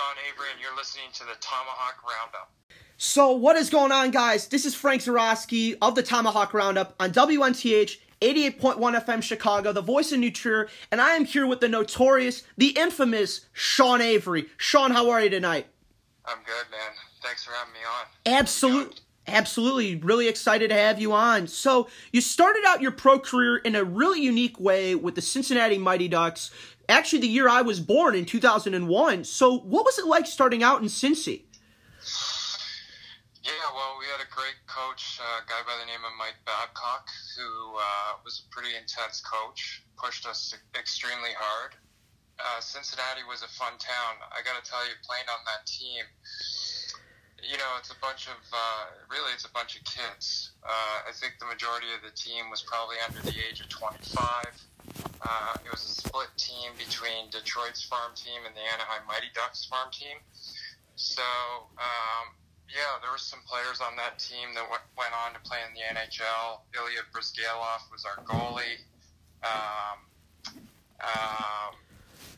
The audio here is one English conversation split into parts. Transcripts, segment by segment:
Sean Avery, and you're listening to the Tomahawk Roundup. So, what is going on, guys? This is Frank Zarowski of the Tomahawk Roundup on WNTH 88.1 FM Chicago, the voice of New Trier, and I am here with the notorious, the infamous Sean Avery. Sean, how are you tonight? I'm good, man. Thanks for having me on. Absolutely. Absolutely. Really excited to have you on. So, you started out your pro career in a really unique way with the Cincinnati Mighty Ducks. Actually, the year I was born in 2001. So, what was it like starting out in Cincy? Yeah, well, we had a great coach, uh, a guy by the name of Mike Babcock, who uh, was a pretty intense coach, pushed us extremely hard. Uh, Cincinnati was a fun town. I got to tell you, playing on that team, you know, it's a bunch of, uh, really, it's a bunch of kids. Uh, I think the majority of the team was probably under the age of 25. Uh, it was a split team between Detroit's farm team and the Anaheim Mighty Ducks farm team. So, um, yeah, there were some players on that team that w- went on to play in the NHL. Ilya Bryzgalov was our goalie. Um, um,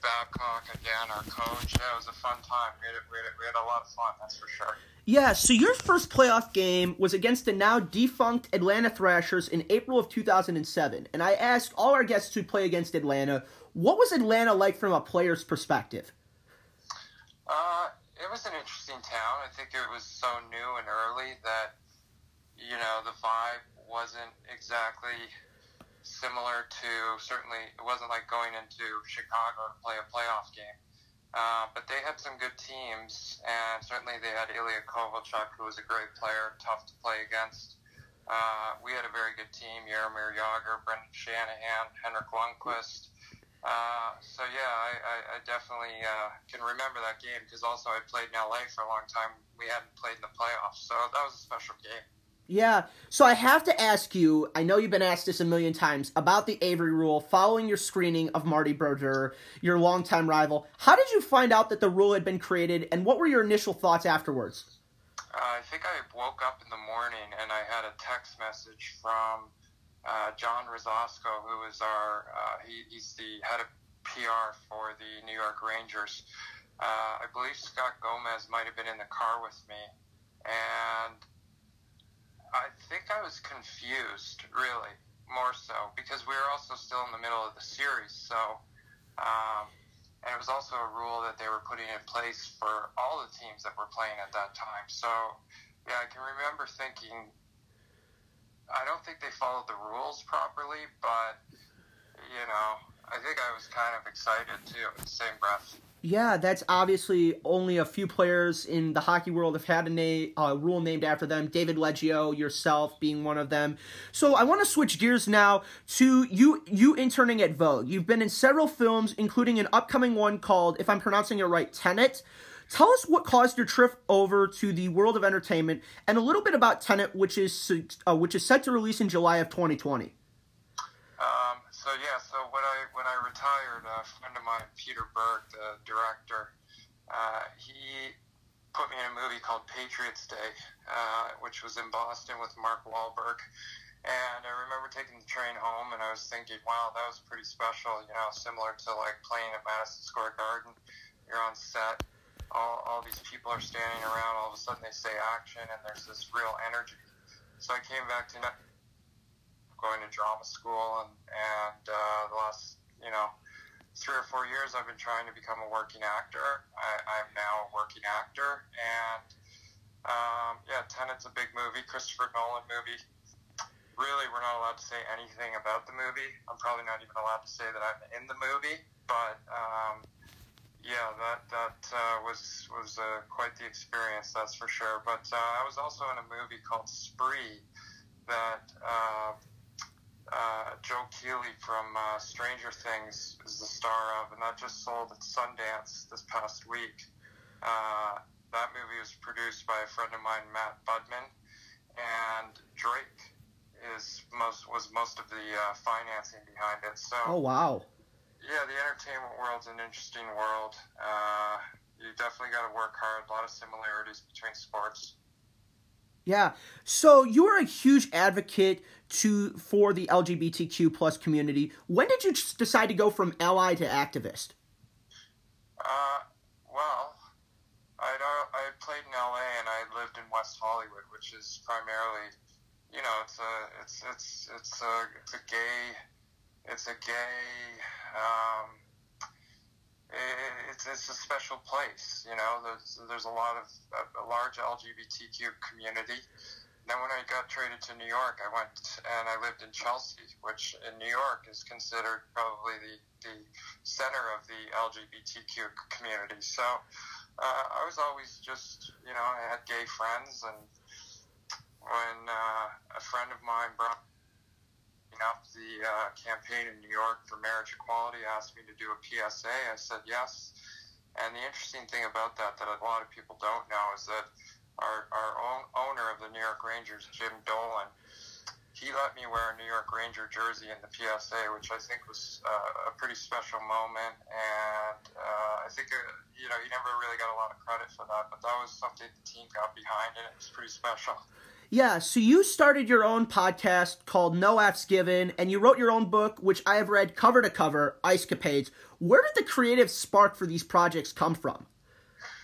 Babcock again, our coach. Yeah, it was a fun time. We had, we, had, we had a lot of fun, that's for sure. Yeah, so your first playoff game was against the now defunct Atlanta Thrashers in April of 2007. And I asked all our guests who play against Atlanta, what was Atlanta like from a player's perspective? Uh, it was an interesting town. I think it was so new and early that you know the vibe wasn't exactly similar to certainly it wasn't like going into Chicago to play a playoff game. Uh, but they had some good teams, and certainly they had Ilya Kovalchuk, who was a great player, tough to play against. Uh, we had a very good team: Jaromir Jagr, Brendan Shanahan, Henrik Lundqvist. Uh, so yeah, I, I, I definitely uh, can remember that game because also I played in LA for a long time. We hadn't played in the playoffs, so that was a special game. Yeah, so I have to ask you. I know you've been asked this a million times about the Avery rule following your screening of Marty Brodeur, your longtime rival. How did you find out that the rule had been created, and what were your initial thoughts afterwards? Uh, I think I woke up in the morning and I had a text message from uh, John Rosasco, who is our uh, he, he's the head of PR for the New York Rangers. Uh, I believe Scott Gomez might have been in the car with me, and I think I was confused, really, more so because we were also still in the middle of the series. So, um, and it was also a rule that they were putting in place for all the teams that were playing at that time. So, yeah, I can remember thinking I don't think they followed the rules properly, but you know, I think I was kind of excited too. In the same breath. Yeah, that's obviously only a few players in the hockey world have had a uh, rule named after them. David Leggio, yourself being one of them. So I want to switch gears now to you. You interning at Vogue. You've been in several films, including an upcoming one called, if I'm pronouncing it right, Tenet. Tell us what caused your trip over to the world of entertainment, and a little bit about Tenet, which is uh, which is set to release in July of 2020. Um, so yeah, so I retired, a friend of mine, Peter Berg, the director, uh, he put me in a movie called Patriots Day, uh, which was in Boston with Mark Wahlberg. And I remember taking the train home, and I was thinking, wow, that was pretty special. You know, similar to like playing at Madison Square Garden. You're on set all, all these people are standing around. All of a sudden, they say action, and there's this real energy. So I came back to going to drama school, and and uh, the last you know three or four years, I've been trying to become a working actor. I, I'm now a working actor, and um, yeah, Tenet's a big movie, Christopher Nolan movie. Really, we're not allowed to say anything about the movie. I'm probably not even allowed to say that I'm in the movie, but um, yeah, that that uh, was was uh, quite the experience, that's for sure. But uh, I was also in a movie called Spree that uh, Joe Keery from uh, Stranger Things is the star of, and that just sold at Sundance this past week. that movie was produced by a friend of mine, Matt Budman, and Drake is most was most of the financing behind it. So, oh wow yeah, the entertainment world's an interesting world. Uh, you definitely got to work hard. A lot of similarities between sports. Yeah. So you are a huge advocate to for the LGBTQ plus community. When did you decide to go from ally to activist? Uh, well, I'd, uh, I played in LA and I lived in West Hollywood, which is primarily, you know, it's a it's it's it's a it's a gay it's a gay um, it's it's a special place. You know, there's there's a lot of a, a large LGBTQ community. Then when I got traded to New York, I went and I lived in Chelsea, which in New York is considered probably the, the center of the LGBTQ community. So uh, I was always just, you know, I had gay friends, and when uh, a friend of mine brought up the uh, campaign in New York for marriage equality, asked me to do a PSA. I said yes. And the interesting thing about that, that a lot of people don't know, is that our, our own owner of the New York Rangers, Jim Dolan, he let me wear a New York Ranger jersey in the PSA, which I think was uh, a pretty special moment. And uh, I think, uh, you know, he never really got a lot of credit for that, but that was something the team got behind, and it was pretty special. Yeah, so you started your own podcast called No F's Given, and you wrote your own book, which I have read cover to cover, Ice Capades. Where did the creative spark for these projects come from?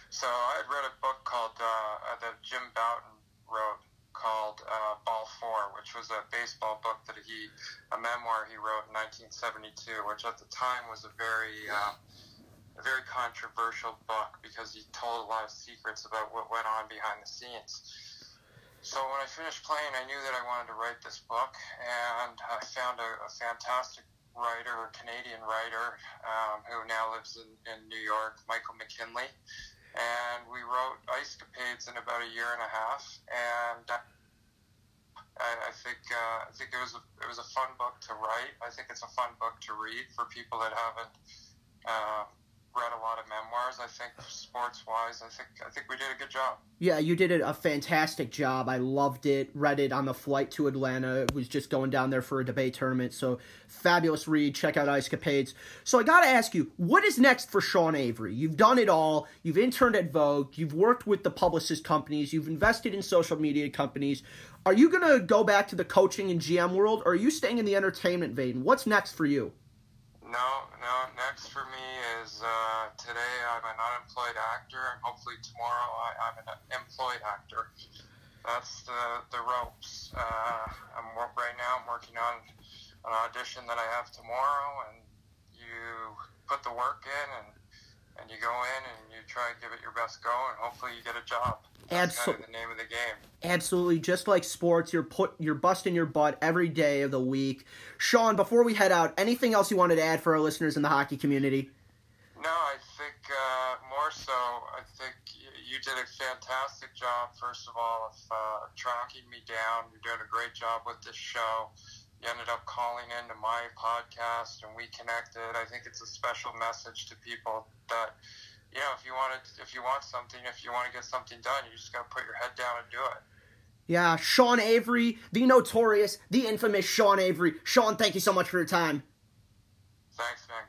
So I read a book called uh, that Jim Bouton wrote called uh, Ball Four, which was a baseball book that he, a memoir he wrote in 1972, which at the time was a very uh, a very controversial book because he told a lot of secrets about what went on behind the scenes. So when I finished playing, I knew that I wanted to write this book, and I found a, a fantastic writer, a Canadian writer, um, who now lives in, in New York, Michael McKinley, and we wrote Ice Capades in about a year and a half, and I, I think uh, I think it was a, it was a fun book to write. I think it's a fun book to read for people that haven't. Uh, read a lot of memoirs. I think sports wise, I think I think we did a good job. Yeah, you did a fantastic job. I loved it. Read it on the flight to Atlanta. It was just going down there for a debate tournament. So fabulous read. Check out Ice Capades. So I got to ask you, what is next for Sean Avery? You've done it all. You've interned at Vogue. You've worked with the publicist companies. You've invested in social media companies. Are you going to go back to the coaching and GM world, or are you staying in the entertainment vein? What's next for you? No, no. Next for me is uh, today I'm an unemployed actor, and hopefully tomorrow I, am an employed actor. That's the the ropes. Uh, I'm right now. I'm working on an audition that I have tomorrow, and you put the work in, and and you go in and you try and give it your best go, and hopefully you get a job. Absolutely. Kind of the name of the game. Absolutely, just like sports, you're put you're busting your butt every day of the week. Sean, before we head out, anything else you wanted to add for our listeners in the hockey community? No, I think uh, more so. I think you did a fantastic job. First of all, of uh, tracking me down. You're doing a great job with this show. You ended up calling into my podcast, and we connected. I think it's a special message to people that you know, if you want to, if you want something, if you want to get something done, you just got to put your head down and do it. Yeah, Sean Avery, the notorious, the infamous Sean Avery. Sean, thank you so much for your time. Thanks, man.